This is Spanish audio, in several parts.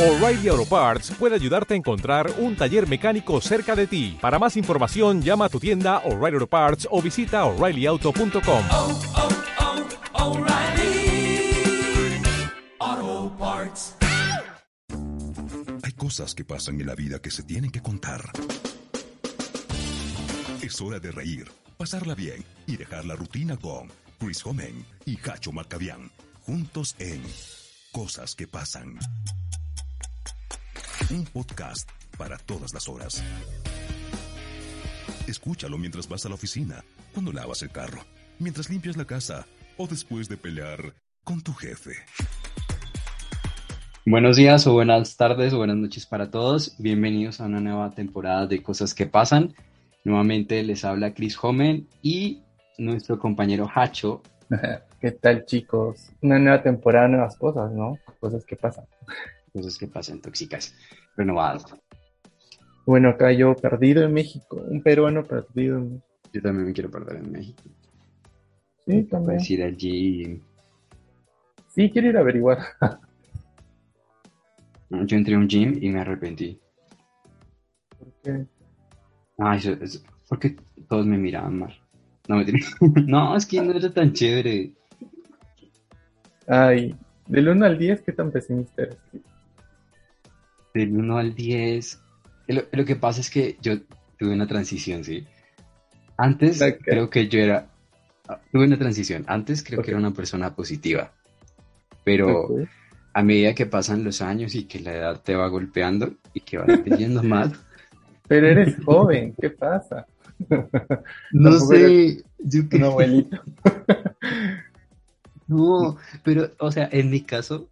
O'Reilly Auto Parts puede ayudarte a encontrar un taller mecánico cerca de ti. Para más información, llama a tu tienda O'Reilly Auto Parts o visita oreillyauto.com. oh, oh, Parts. Hay cosas que pasan en la vida que se tienen que contar. Es hora de reír, pasarla bien y dejar la rutina con Chris Homen y Hacho Marcabián, juntos en Cosas que pasan. Un podcast para todas las horas. Escúchalo mientras vas a la oficina, cuando lavas el carro, mientras limpias la casa o después de pelear con tu jefe. Buenos días o buenas tardes o buenas noches para todos. Bienvenidos a una nueva temporada de Cosas que Pasan. Nuevamente les habla Chris Homen y nuestro compañero Hacho. ¿Qué tal, chicos? Una nueva temporada, nuevas cosas, ¿no? Cosas que pasan. Cosas que pasan tóxicas, renovadas. Bueno, acá yo perdido en México, un peruano perdido en México. Yo también me quiero perder en México. Sí, también. Pues ir allí. Sí, quiero ir a averiguar. Yo entré a un gym y me arrepentí. Porque Ay, eso, es porque todos me miraban mal. No, me no, es que no era tan chévere. Ay, del 1 al 10, ¿qué tan pesimista eres? Del 1 al 10. Lo, lo que pasa es que yo tuve una transición, ¿sí? Antes creo que yo era... Tuve una transición. Antes creo que era una persona positiva. Pero a medida que pasan los años y que la edad te va golpeando y que vas creyendo más... Pero eres joven, ¿qué pasa? No sé, yo Un abuelito. No, pero, o sea, en mi caso,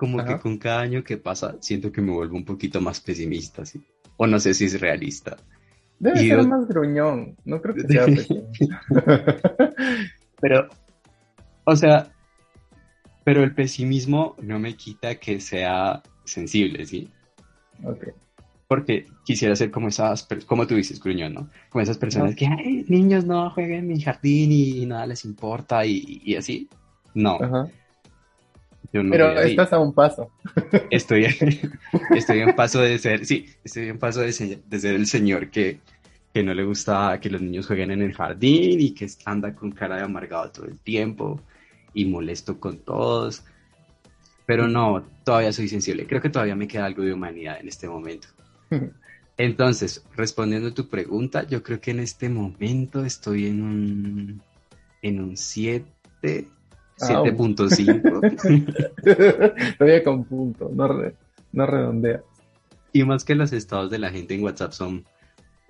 como que Ajá. con cada año que pasa, siento que me vuelvo un poquito más pesimista, ¿sí? O no sé si es realista. Debe Y ser yo- más gruñón. No creo que sea pesimista. Pero, o sea, pero el pesimismo no me quita que sea sensible, ¿sí? ok. Porque quisiera ser como esas, como tú dices, gruñón, ¿no? Como esas personas Ajá. que, ay, niños no jueguen en mi jardín y, nada les importa y, y así. No, Ajá. Yo no Pero estás a un paso. Estoy, estoy en paso de ser, sí, estoy en paso de, se- de ser el señor que, que no le gusta que los niños jueguen en el jardín y que anda con cara de amargado todo el tiempo y molesto con todos. Pero no, todavía soy sensible. Creo que todavía me queda algo de humanidad en este momento. Entonces, respondiendo a tu pregunta, yo creo que en este momento estoy en un, en un 7, Au. 7.5. Todavía con punto, no, re- no redondea. Y más que los estados de la gente en WhatsApp son,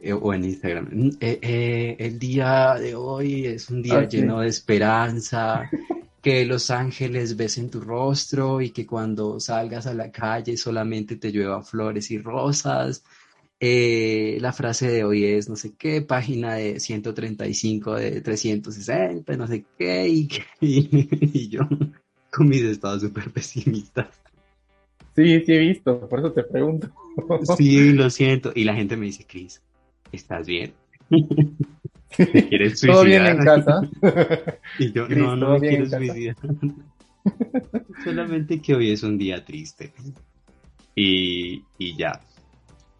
eh, o en Instagram, mm, eh, eh, el día de hoy es un día Ah, sí. lleno de esperanza, que los ángeles besen tu rostro y que cuando salgas a la calle solamente te llueva flores y rosas. Eh, la frase de hoy es no sé qué, página de 135 de 360, no sé qué, y, y yo con mis estados súper pesimistas. Sí, sí he visto, por eso te pregunto. Sí, lo siento. Y la gente me dice, Chris, ¿estás bien? ¿Te quieres ¿Todo bien en suicidar? casa? Y yo, Chris, no, no ¿todo me quiero suicidar. Solamente que hoy es un día triste. Y, y ya.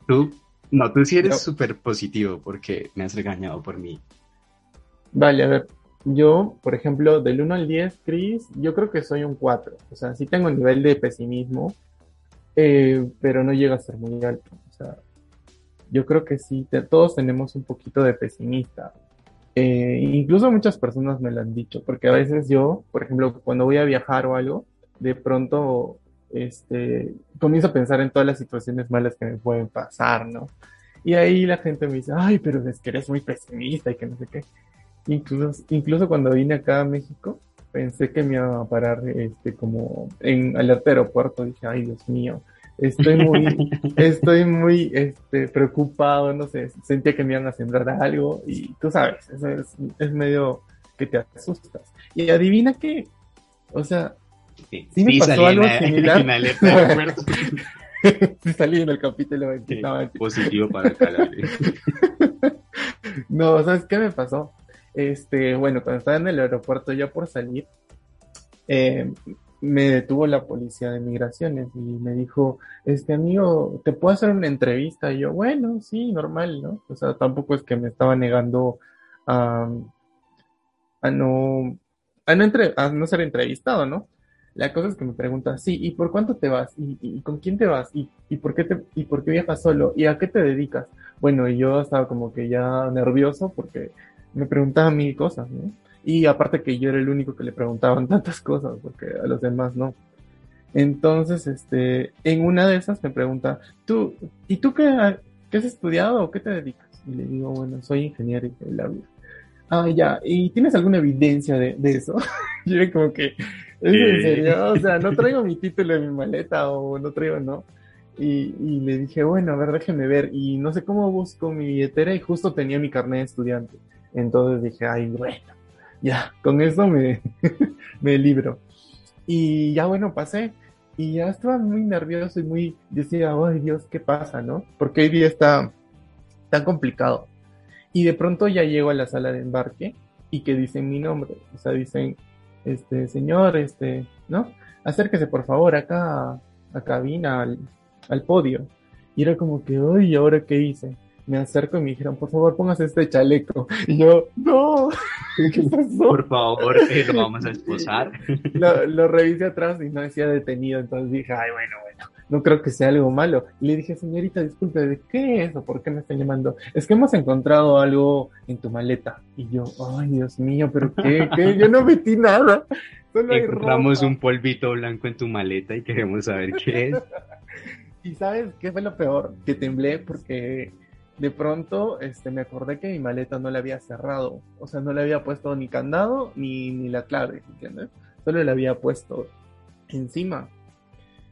Tú, no, tú sí eres Yo- súper positivo porque me has regañado por mí. Vale, a ver. Yo, por ejemplo, del 1 al 10, Chris, yo creo que soy un 4. O sea, sí tengo un nivel de pesimismo, eh, pero no llega a ser muy alto. O sea, yo creo que sí, te- todos tenemos un poquito de pesimista. Eh, incluso muchas personas me lo han dicho, porque a veces yo, por ejemplo, cuando voy a viajar o algo, de pronto este, comienzo a pensar en todas las situaciones malas que me pueden pasar, ¿no? Y ahí la gente me dice, ay, pero es que eres muy pesimista y que no sé qué. Incluso, incluso cuando vine acá a México, pensé que me iba a parar este, como en alerta aeropuerto. Dije, ay, Dios mío, estoy muy, estoy muy este, preocupado, no sé, sentía que me iban a sembrar algo y tú sabes, eso es, es medio que te asustas. Y adivina qué, o sea, Sí, Sí me pasó algo en, similar. en alerta de aeropuerto. sí salí en el capítulo Sí, 20. No, positivo para calor. No, ¿sabes qué me pasó? Este, bueno, cuando estaba en el aeropuerto ya por salir, eh, me detuvo la policía de migraciones y me dijo, este amigo, ¿te puedo hacer una entrevista? Y yo, bueno, sí, normal, ¿no? O sea, tampoco es que me estaba negando a, a no, a no, entre- a no ser entrevistado, ¿no? La cosa es que me pregunta, sí, ¿y por cuánto te vas? ¿Y, y con quién te vas? ¿Y, y por qué te, y por qué viajas solo? ¿Y a qué te dedicas? Bueno, y yo estaba como que ya nervioso porque me preguntaban mil cosas, ¿no? Y aparte que yo era el único que le preguntaban tantas cosas, porque a los demás no. Entonces, este, en una de esas me pregunta, tú, ¿y tú qué, qué has estudiado o qué te dedicas? Y le digo, bueno, soy ingeniero y la. Ah, ya, ¿y tienes alguna evidencia de, de eso? Yo era como que, ¿es en serio? O sea, no traigo mi título en mi maleta o no traigo, ¿no? Y, y le dije, bueno, a ver, déjeme ver. Y no sé cómo busco mi billetera y justo tenía mi carnet de estudiante. Entonces dije, ay, bueno, ya, con eso me, me libro. Y ya bueno, pasé. Y ya estaba muy nervioso y muy, decía, ay Dios, ¿qué pasa, no? Porque hoy día está tan complicado. Y de pronto ya llego a la sala de embarque y que dicen mi nombre. O sea, dicen, este, señor, este, ¿no? Acérquese por favor acá a, cabina, al, al podio. Y era como que, uy, ¿y ahora qué hice? Me acerco y me dijeron, por favor, póngase este chaleco. Y yo, no, ¿qué pasó? Por favor, eh, lo vamos a esposar. Lo, lo revisé atrás y no decía detenido, entonces dije, ay, bueno, bueno, no creo que sea algo malo. Y le dije, señorita, disculpe, ¿de qué es o por qué me están llamando? Es que hemos encontrado algo en tu maleta. Y yo, ay, Dios mío, pero qué, qué, yo no metí nada. Solo hay Encontramos ropa. un polvito blanco en tu maleta y queremos saber qué es. Y sabes qué fue lo peor? Que temblé porque de pronto este, me acordé que mi maleta no la había cerrado. O sea, no le había puesto ni candado ni, ni la clave, ¿entiendes? Solo le había puesto encima.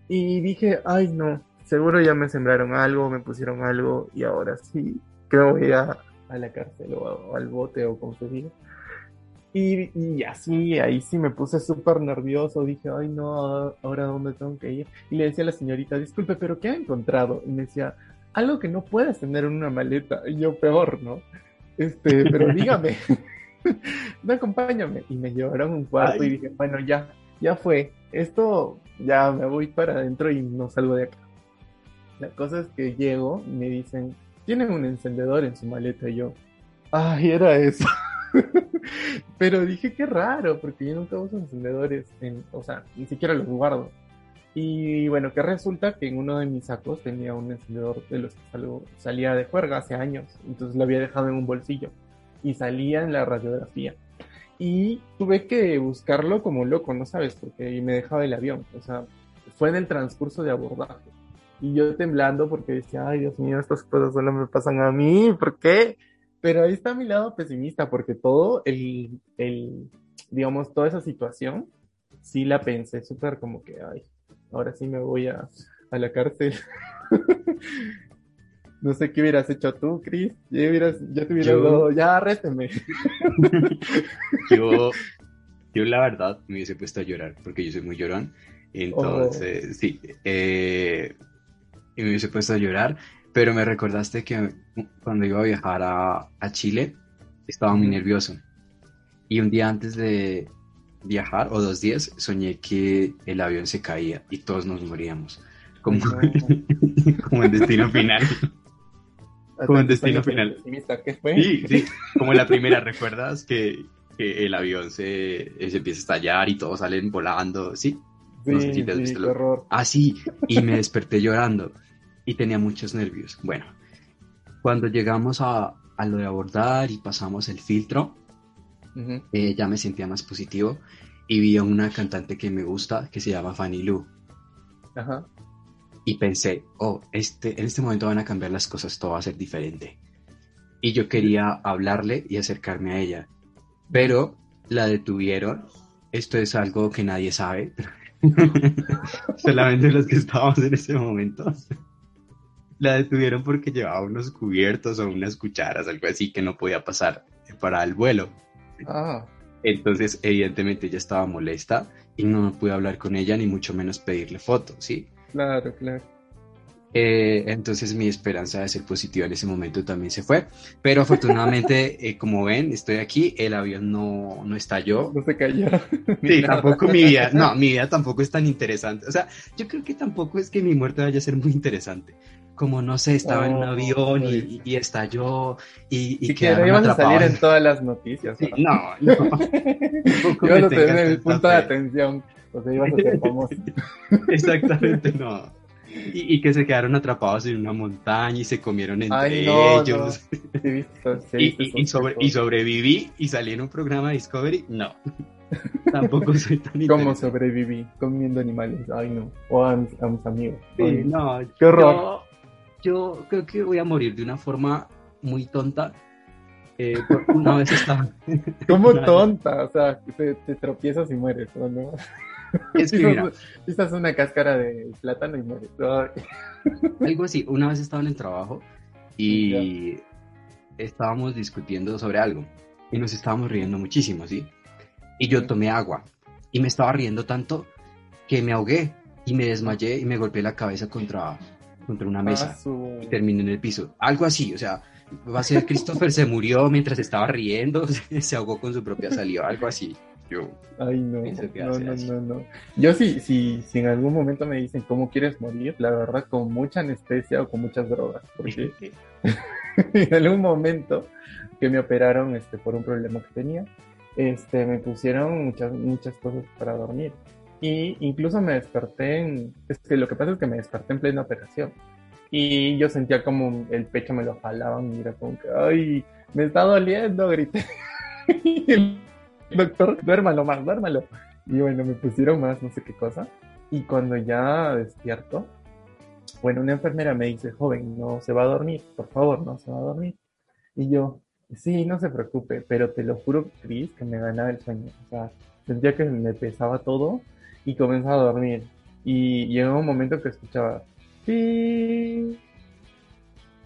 Y dije, ay no, seguro ya me sembraron algo, me pusieron algo y ahora sí, creo voy a, a la cárcel o al bote o como se diga. Y, y así, ahí sí me puse súper nervioso, dije, ay no, ahora dónde tengo que ir. Y le decía a la señorita, disculpe, pero ¿qué ha encontrado? Y me decía, algo que no puedes tener en una maleta. Y yo, peor, ¿no? Este, pero dígame, no acompáñame. Y me llevaron a un cuarto y dije, bueno, ya, ya fue. Esto, ya me voy para adentro y no salgo de acá. La cosa es que llego y me dicen, tienen un encendedor en su maleta. Y yo, ay, era eso. Pero dije, qué raro, porque yo nunca uso encendedores, en, o sea, ni siquiera los guardo. Y bueno, que resulta que en uno de mis sacos tenía un encendedor de los que salgo- salía de juerga hace años, entonces lo había dejado en un bolsillo y salía en la radiografía. Y tuve que buscarlo como loco, ¿no sabes? Porque me dejaba el avión, o sea, fue en el transcurso de abordaje. Y yo temblando porque decía, ay Dios mío, estas cosas solo me pasan a mí, ¿por qué? Pero ahí está mi lado pesimista, porque todo el, el digamos, toda esa situación, sí la pensé súper como que, ay, ahora sí me voy a, a la cárcel. No sé qué hubieras hecho tú, Chris. Ya, hubieras, ya te hubieras Yo- dado, ya arrésteme. Yo, yo la verdad me hubiese puesto a llorar porque yo soy muy llorón. Entonces, sí, eh, y me hubiese puesto a llorar. Pero me recordaste que cuando iba a viajar a, a Chile estaba muy nervioso. Y un día antes de viajar, o dos días, soñé que el avión se caía y todos nos moríamos. Como, como en destino final. Como en destino final. Sí, sí, como la primera, ¿recuerdas? Que, que el avión se, se empieza a estallar y todos salen volando, ¿sí? No sé si te has sí, visto qué lo- horror. Ah, sí, y me desperté llorando y tenía muchos nervios. Bueno, cuando llegamos a, a lo de abordar y pasamos el filtro, Ujú. eh, ya me sentía más positivo y vi a una cantante que me gusta que se llama Fanny Lu Ajá. y pensé, oh, este, en este momento van a cambiar las cosas, todo va a ser diferente. Y yo quería hablarle y acercarme a ella, pero la detuvieron. Esto es algo que nadie sabe, solamente los que estábamos en ese momento. La detuvieron porque llevaba unos cubiertos o unas cucharas, algo así que no podía pasar para el vuelo. Ah, Entonces, evidentemente, ella estaba molesta y no pude hablar con ella, ni mucho menos pedirle fotos, ¿sí? claro, claro. Eh, entonces mi esperanza de ser positiva en ese momento también se fue. Pero afortunadamente, eh, como ven, estoy aquí, el avión no, no estalló. No se cayó. Sí, tampoco mi vida, no, mi vida tampoco es tan interesante. O sea, yo creo que tampoco es que mi muerte vaya a ser muy interesante. Como no sé, estaba en un avión y, y estalló y, y Sí, que quedaron ibas a salir en todas las noticias. Sí, ¿no? no, no. Tampoco me Ibas a tengas tener el punto de atención. O sea, ibas a ser famoso. Exactamente, no. Y, y que se quedaron atrapados en una montaña y se comieron entre Ay, no, ellos. Sí, viste, sí, Y, y- y sobre- y sobreviví y salí en un programa de Discovery. No, tampoco soy tan ¿Cómo sobreviví? Comiendo animales. Ay, no. O a mis, a mis amigos. Sí, Ay, no, Qué horror. Yo, yo creo que voy a morir de una forma muy tonta. Eh, una vez estaba. Como Nada. tonta. O sea, te, te tropiezas y mueres. ¿o no? Es que mira, pisas una cáscara de plátano y mueres. Algo así. Una vez estaba en el trabajo y estábamos discutiendo sobre algo y nos estábamos riendo muchísimo, ¿sí? Y yo tomé agua y me estaba riendo tanto que me ahogué y me desmayé y me golpeé la cabeza contra, contra una mesa. y terminé en el piso. Algo así, o sea, va a ser Christopher se murió mientras estaba riendo, se ahogó con su propia saliva, algo así. Yo, Ay, no, no, no, no, no. Yo sí, sí, si en algún momento me dicen cómo quieres morir, la verdad, con mucha anestesia o con muchas drogas, porque en algún momento que me operaron este, por un problema que tenía, este, me pusieron muchas, muchas cosas para dormir. Y incluso me desperté en, es que lo que pasa es que me desperté en plena operación. Y yo sentía como el pecho me lo jalaban y como que, ay, me está doliendo, grité. Y el doctor, duérmalo más, duérmalo. Y bueno, me pusieron más, no sé qué cosa. Y cuando ya despierto, bueno, una enfermera me dice, joven, no se va a dormir, por favor, no se va a dormir. Y yo, sí, no se preocupe, pero te lo juro, Cris, que me ganaba el sueño. O sea, sentía que me pesaba todo y comenzaba a dormir. Y llegó un momento que escuchaba, sí,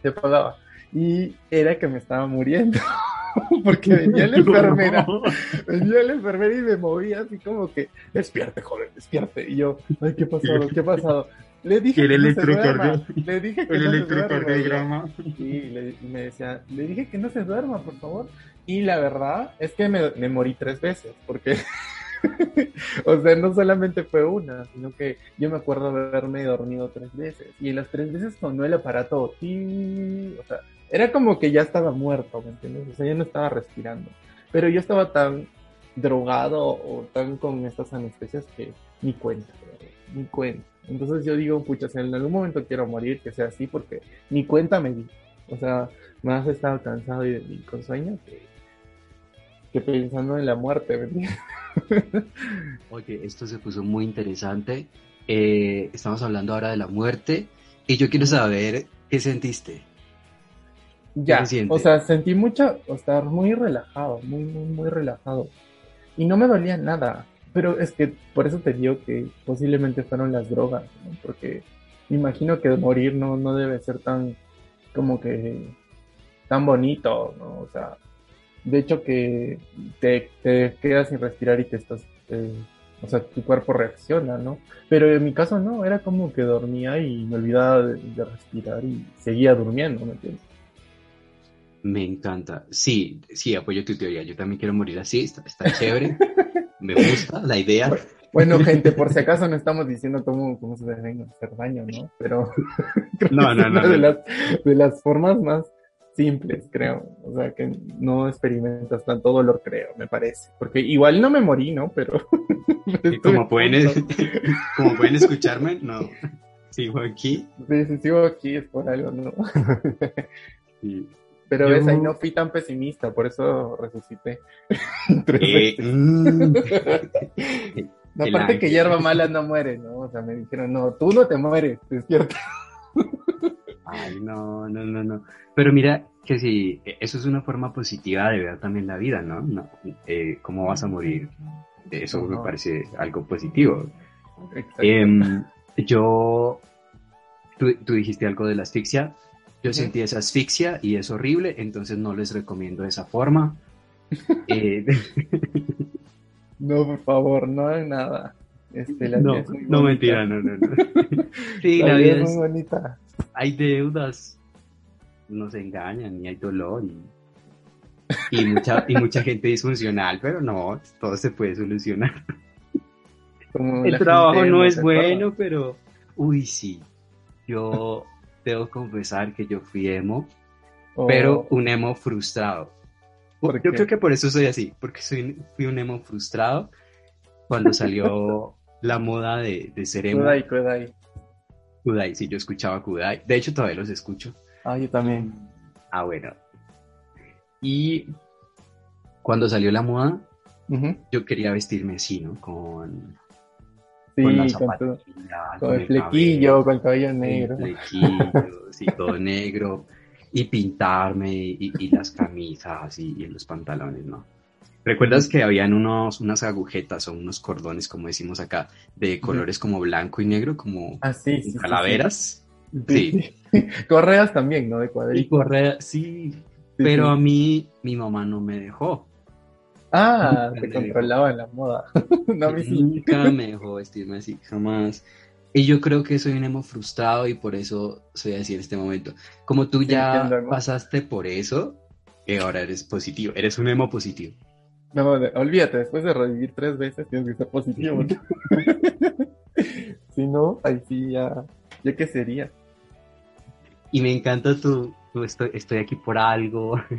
se apagaba. Y era que me estaba muriendo. Porque venía la enfermera, venía la enfermera y me movía así como que, despierte, joven, despierte. Y yo, ay, ¿qué ha pasado? ¿Qué ha pasado? Le dije El que no se electrocardio- duerma. Le dije que El no se duerma. electrocardiograma. Sí, le, me decía, le dije que no se duerma, por favor. Y la verdad es que me, me morí tres veces, porque, o sea, no solamente fue una, sino que yo me acuerdo haberme dormido tres veces. Y las tres veces sonó el aparato, ti, o sea, era como que ya estaba muerto, ¿me entiendes? O sea, ya no estaba respirando. Pero yo estaba tan drogado o tan con estas anestesias que ni cuenta, ni cuenta. Entonces yo digo, pucha, si en algún momento quiero morir, que sea así, porque ni cuenta me di. O sea, más he estado cansado y, y con sueño que, que pensando en la muerte. Oye, esto se puso muy interesante. Eh, estamos hablando ahora de la muerte y yo quiero saber qué sentiste. Ya, o sea, sentí mucha, o sea, muy relajado, muy, muy, muy relajado. Y no me dolía nada. Pero es que por eso te digo que posiblemente fueron las drogas, ¿no? Porque me imagino que morir no, no debe ser tan, como que, tan bonito, ¿no? O sea, de hecho que te, te quedas sin respirar y te estás, eh, o sea, tu cuerpo reacciona, ¿no? Pero en mi caso no, era como que dormía y me olvidaba de, de respirar y seguía durmiendo, ¿me entiendes? Me encanta. Sí, sí, apoyo tu teoría. Yo también quiero morir así. Está, está chévere. Me gusta la idea. Bueno, gente, por si acaso no estamos diciendo cómo, cómo se deben hacer daño, ¿no? Pero creo No, es no, no, una de las, de las formas más simples, creo. O sea, que no experimentas tanto dolor, creo, me parece. Porque igual no me morí, ¿no? Pero... Y como pueden, como pueden escucharme, no. Sigo aquí. Sí, si sigo aquí es por algo, ¿no? Pero Yo- ves, ahí no fui tan pesimista, por eso resucité. Tres Eh, veces. mm, aparte que hierba mala no muere, ¿no? O sea, me dijeron, no, tú no te mueres, despierta. Ay, no, no, no, no. Pero mira que si eso es una forma positiva de ver también la vida, ¿no? no eh, ¿Cómo vas a morir? Eso me parece algo positivo. Em, yo, tú, tú dijiste algo de la asfixia. Yo sentí esa asfixia y es horrible, entonces no les recomiendo esa forma. Eh, No, por favor, no hay nada. Este, la No, vida es muy no mentira, no, no, no. Sí, La, la vida vida es muy bonita. hay deudas, nos engañan y hay dolor y, y mucha, y mucha gente disfuncional, pero no, todo se puede solucionar. Como El trabajo no es bueno, pero, uy, sí, yo debo confesar que yo fui emo, O- pero un emo frustrado. ¿Por Yo qué? creo que por eso soy así, porque soy, fui un emo frustrado cuando salió la moda de, de ser emo. Kudai, Kudai. Kudai, sí, yo escuchaba Kudai. De hecho, todavía los escucho. Ah, yo también. Ah, bueno. Y cuando salió la moda, yo quería vestirme así, ¿no? Con, Sí, con la con, tu- zapatilla, con el flequillo, con el cabello cabello, negro. el flequillo, sí, todo negro. Y pintarme y, y las camisas y, y los pantalones, ¿no? ¿Recuerdas que habían unos, unas agujetas o unos cordones, como decimos acá, de colores como blanco y negro, como Ah, sí, sí, calaveras? Sí, sí. Correas también, ¿no? De Y cuadritos. correa, sí, Sí, pero a mí mi mamá no me dejó. Ah, Nunca te me controlaba en la moda. no, sí. Nunca me dejó vestirme así, jamás. Y yo creo que soy un emo frustrado y por eso soy así en este momento. Como tú ya entiendo, pasaste por eso, y ahora eres positivo, eres un emo positivo. No, de- olvídate, después de revivir tres veces tienes que ser positivo. si no, ahí sí ya, ¿ya qué sería? Y me encanta tu, tu estoy, estoy aquí por algo.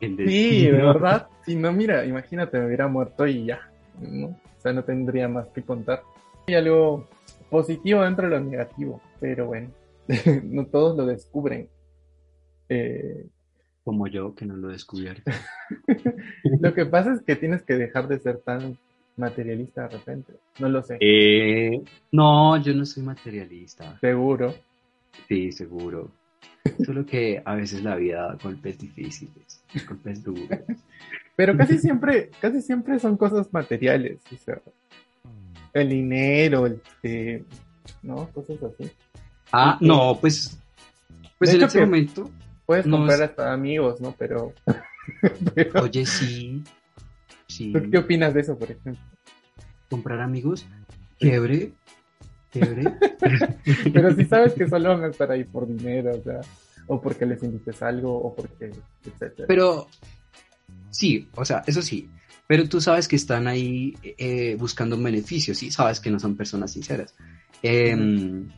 Sí, de verdad. Si no, mira, imagínate, me hubiera muerto y ya, ¿no? O sea, no tendría más que contar. Hay algo positivo dentro de lo negativo, pero bueno, no todos lo descubren. Eh, Como yo, que no lo he descubierto. lo que pasa es que tienes que dejar de ser tan materialista de repente. No lo sé, Eh, no, yo no soy materialista. seguro. Sí, seguro. Solo que a veces la vida da golpes difíciles, golpes duros. Pero casi siempre, casi siempre son cosas materiales, o sea, el dinero, el, eh, ¿no? Cosas así. Ah, no, pues, pues en este momento, Puedes No, comprar es- hasta amigos, ¿no? Pero, pero, oye, sí, sí, ¿tú qué opinas de eso, por ejemplo? comprar amigos, chévere, chévere. Pero si sabes que solo van a estar ahí por dinero, o sea, o porque les invites algo, o porque, etcétera. Pero, sí, o sea, eso sí, pero tú sabes que están ahí eh, buscando un beneficio, sí, sabes que no son personas sinceras. Em,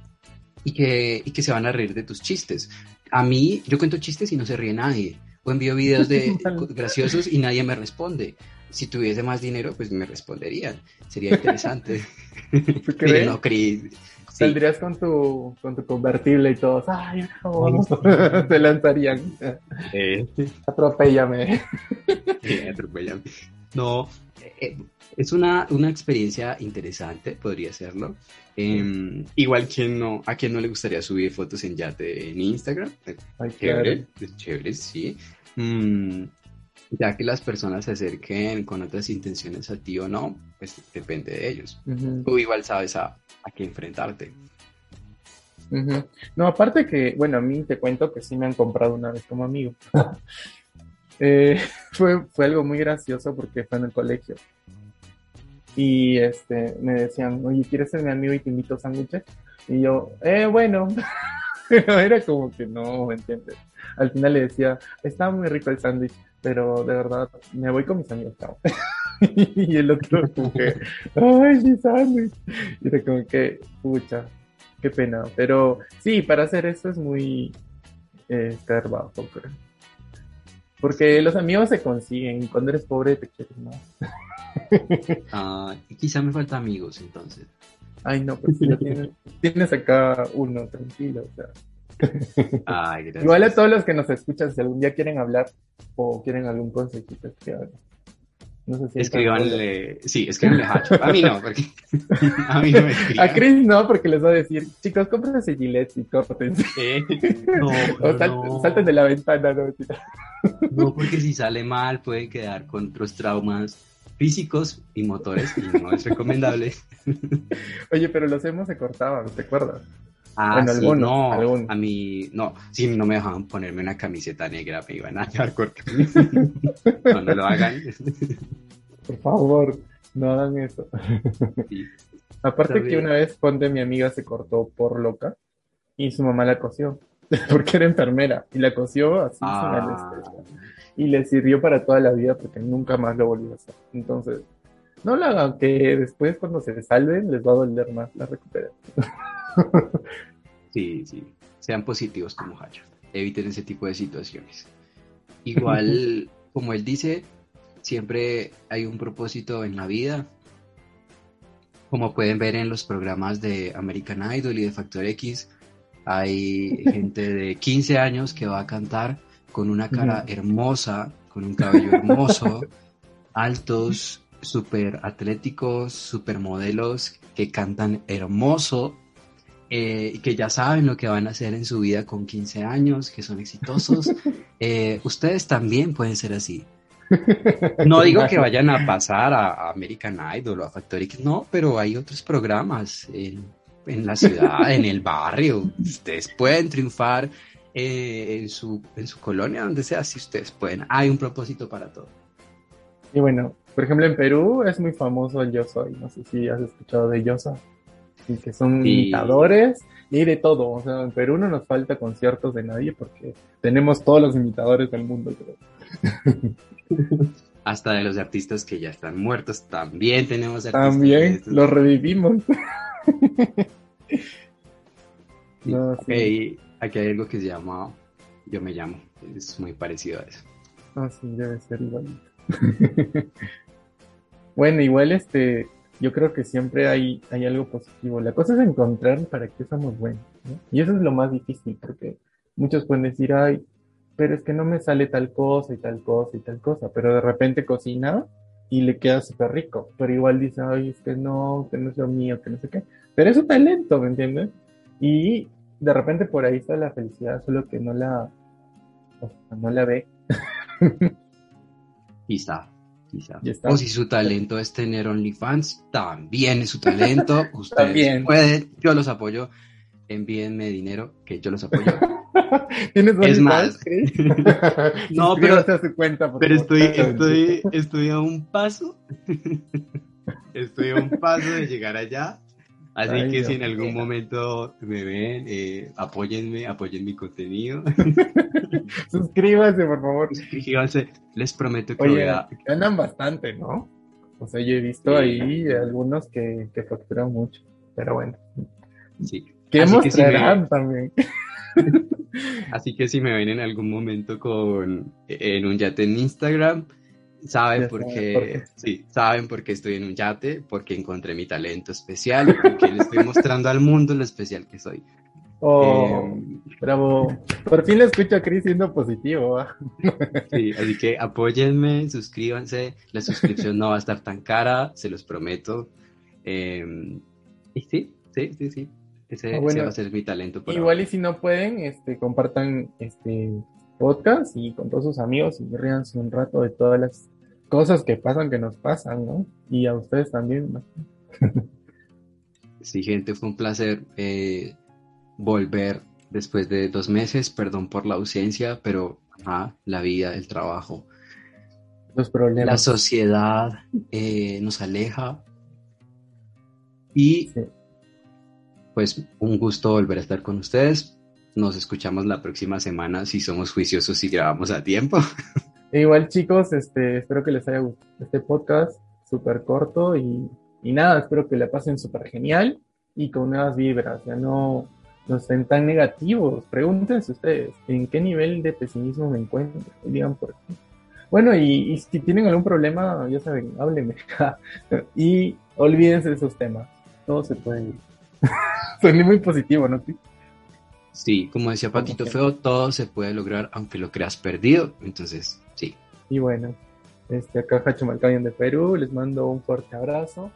y, que, y que se van a reír de tus chistes. A mí, yo cuento chistes y no se ríe nadie. O envío videos de graciosos y nadie me responde. Si tuviese más dinero, pues me responderían. Sería interesante. ¿Tú crees? no, Chris. Sí, Saldrías con tu, con tu convertible y todos, ay, no, te lanzarían, eh, atropéllame. Eh, atropellan. No, eh, es una, una experiencia interesante, podría serlo. Em, igual quien no, a quien no le gustaría subir fotos en yate en Instagram, Ay, chévere, claro. es chévere, sí. Mm, ya que las personas se acerquen con otras intenciones a ti o no, pues depende de ellos. Tú igual sabes a, a qué enfrentarte. No, aparte que, bueno, a mí te cuento que sí me han comprado una vez como amigo. Eh, fue, fue algo muy gracioso porque fue en el colegio. Y este, me decían, oye, ¿quieres ser mi amigo y te invito sándwiches? Y yo, eh, bueno. Era como que no, ¿me entiendes? Al final le decía, está muy rico el sándwich, pero de verdad, me voy con mis amigos, chao. y el otro como ay, mi sándwich. Y era como que, pucha, qué pena. Pero sí, para hacer eso es muy eh, creo. Porque los amigos se consiguen y cuando eres pobre te quieres más. Ah, y quizá me falta amigos entonces. Ay, no, pues si lo tienes, tienes acá uno, tranquilo. O sea. Ay. Igual a todos los que nos escuchan, si algún día quieren hablar o quieren algún consejito, escriban. No sé si Escríbanle, sí, escríbanle a Hacho. A mí no, porque a mí no me escriban. A Chris no, porque les va a decir, chicos, cómprense Gillette y córtense. Eh, no, o no, sal- no. salten de la ventana, no. No, porque si sale mal puede quedar con otros traumas físicos y motores y no es recomendable. Oye, pero los hemos se cortaban, ¿te acuerdas? Ah, Bueno, sí, algunos, no, algunos. a mí, no, si no me dejaban ponerme una camiseta negra, me iban a dejar corto. No, no lo hagan. Por favor, no hagan eso. Sí. Aparte que una vez, ponte, mi amiga se cortó por loca y su mamá la cosió, porque era enfermera, y la cosió así Ah. Y le sirvió para toda la vida porque nunca más lo volvió a hacer. Entonces, no lo hagan, que después cuando se salven les va a doler más la recuperación. sí, sí. Sean positivos como Hacho. Eviten ese tipo de situaciones. Igual, como él dice, siempre hay un propósito en la vida. Como pueden ver en los programas de American Idol y de Factor X, hay gente de 15 años que va a cantar con una cara hermosa, con un cabello hermoso, altos, súper atléticos, súper modelos que cantan hermoso, eh, que ya saben lo que van a hacer en su vida con 15 años, que son exitosos. Eh, ustedes también pueden ser así. No digo que vayan a pasar a, American Idol o a Factor X, no, pero hay otros programas en, en la ciudad, en el barrio. Ustedes pueden triunfar eh, en, su, en su colonia, donde sea, si ustedes pueden. Hay un propósito para todo. Y bueno, por ejemplo, en Perú es muy famoso el Yo Soy. No sé si has escuchado de Yosa. Y que son Sí. imitadores y de todo. O sea, en Perú no nos falta conciertos de nadie porque tenemos todos los imitadores del mundo, creo. Hasta de los artistas que ya están muertos, también tenemos artistas. También los revivimos. Sí. No, sí. Ok, aquí hay algo que se llama Yo me llamo. Es muy parecido a eso. Ah, sí, debe ser igualito. bueno, igual este, yo creo que siempre hay, hay algo positivo. La cosa es encontrar para qué somos buenos, ¿no? Y eso es lo más difícil, porque muchos pueden decir, ay, pero es que no me sale tal cosa y tal cosa y tal cosa, pero de repente cocina y le queda súper rico, pero igual dice, ay, es que no, que no es lo mío, que no sé qué. Pero es su talento, ¿me entiendes? Y de repente por ahí está la felicidad, solo que no la, o sea, no la ve. Quizá, quizá. O si su talento es tener OnlyFans, también es su talento. Ustedes También. pueden, yo los apoyo. Envíenme dinero, que yo los apoyo. ¿Tienes Es más. No, Suscríbete a su cuenta, Pero estoy, estoy, estoy a un paso. Estoy a un paso de llegar allá. Así Ay, que si en algún momento me ven, eh, apóyenme, apoyen mi contenido. Suscríbase, por favor. Suscríbanse, les prometo que voy a, ganan bastante, ¿no? O sea, yo he visto Sí. ahí algunos que, que facturan mucho. Pero bueno. sí. ¿Qué Así que si me- mostrarán también? Así que si me ven en algún momento con en un yate en Instagram, saben Ya por qué, sí, saben por qué estoy en un yate, porque encontré mi talento especial y porque le estoy mostrando al mundo lo especial que soy. Oh, Eh, bravo. Por fin le escucho a Chris siendo positivo. sí, así que apóyenme, suscríbanse, la suscripción no va a estar tan cara, se los prometo. Eh, y sí, sí, sí, sí. Ese, Ah, ese va a ser mi talento. por Igual ahora. y si no pueden, este, compartan este podcast y con todos sus amigos y ríanse un rato de todas las cosas que pasan, que nos pasan, ¿no? Y a ustedes también, ¿no? Sí, gente, fue un placer eh, volver después de dos meses. Perdón por la ausencia, pero ajá, la vida, el trabajo, Los la problemas. sociedad eh, nos aleja. Y Sí. pues un gusto volver a estar con ustedes. Nos escuchamos la próxima semana si somos juiciosos y grabamos a tiempo. E igual chicos, este, espero que les haya gustado este podcast súper corto y, y nada, espero que la pasen súper genial y con nuevas vibras, ya no, no estén tan negativos. Pregúntense ustedes, ¿en qué nivel de pesimismo me encuentro? Digan por qué. Bueno, y, si tienen algún problema, ya saben, háblenme. y olvídense de esos temas. Todo se puede ir. Soné muy positivo, ¿no? Sí, como decía Patito Feo, todo se puede lograr aunque lo creas perdido. Entonces, sí. Y bueno, este, acá Hacho Malcañón de Perú, les mando un fuerte abrazo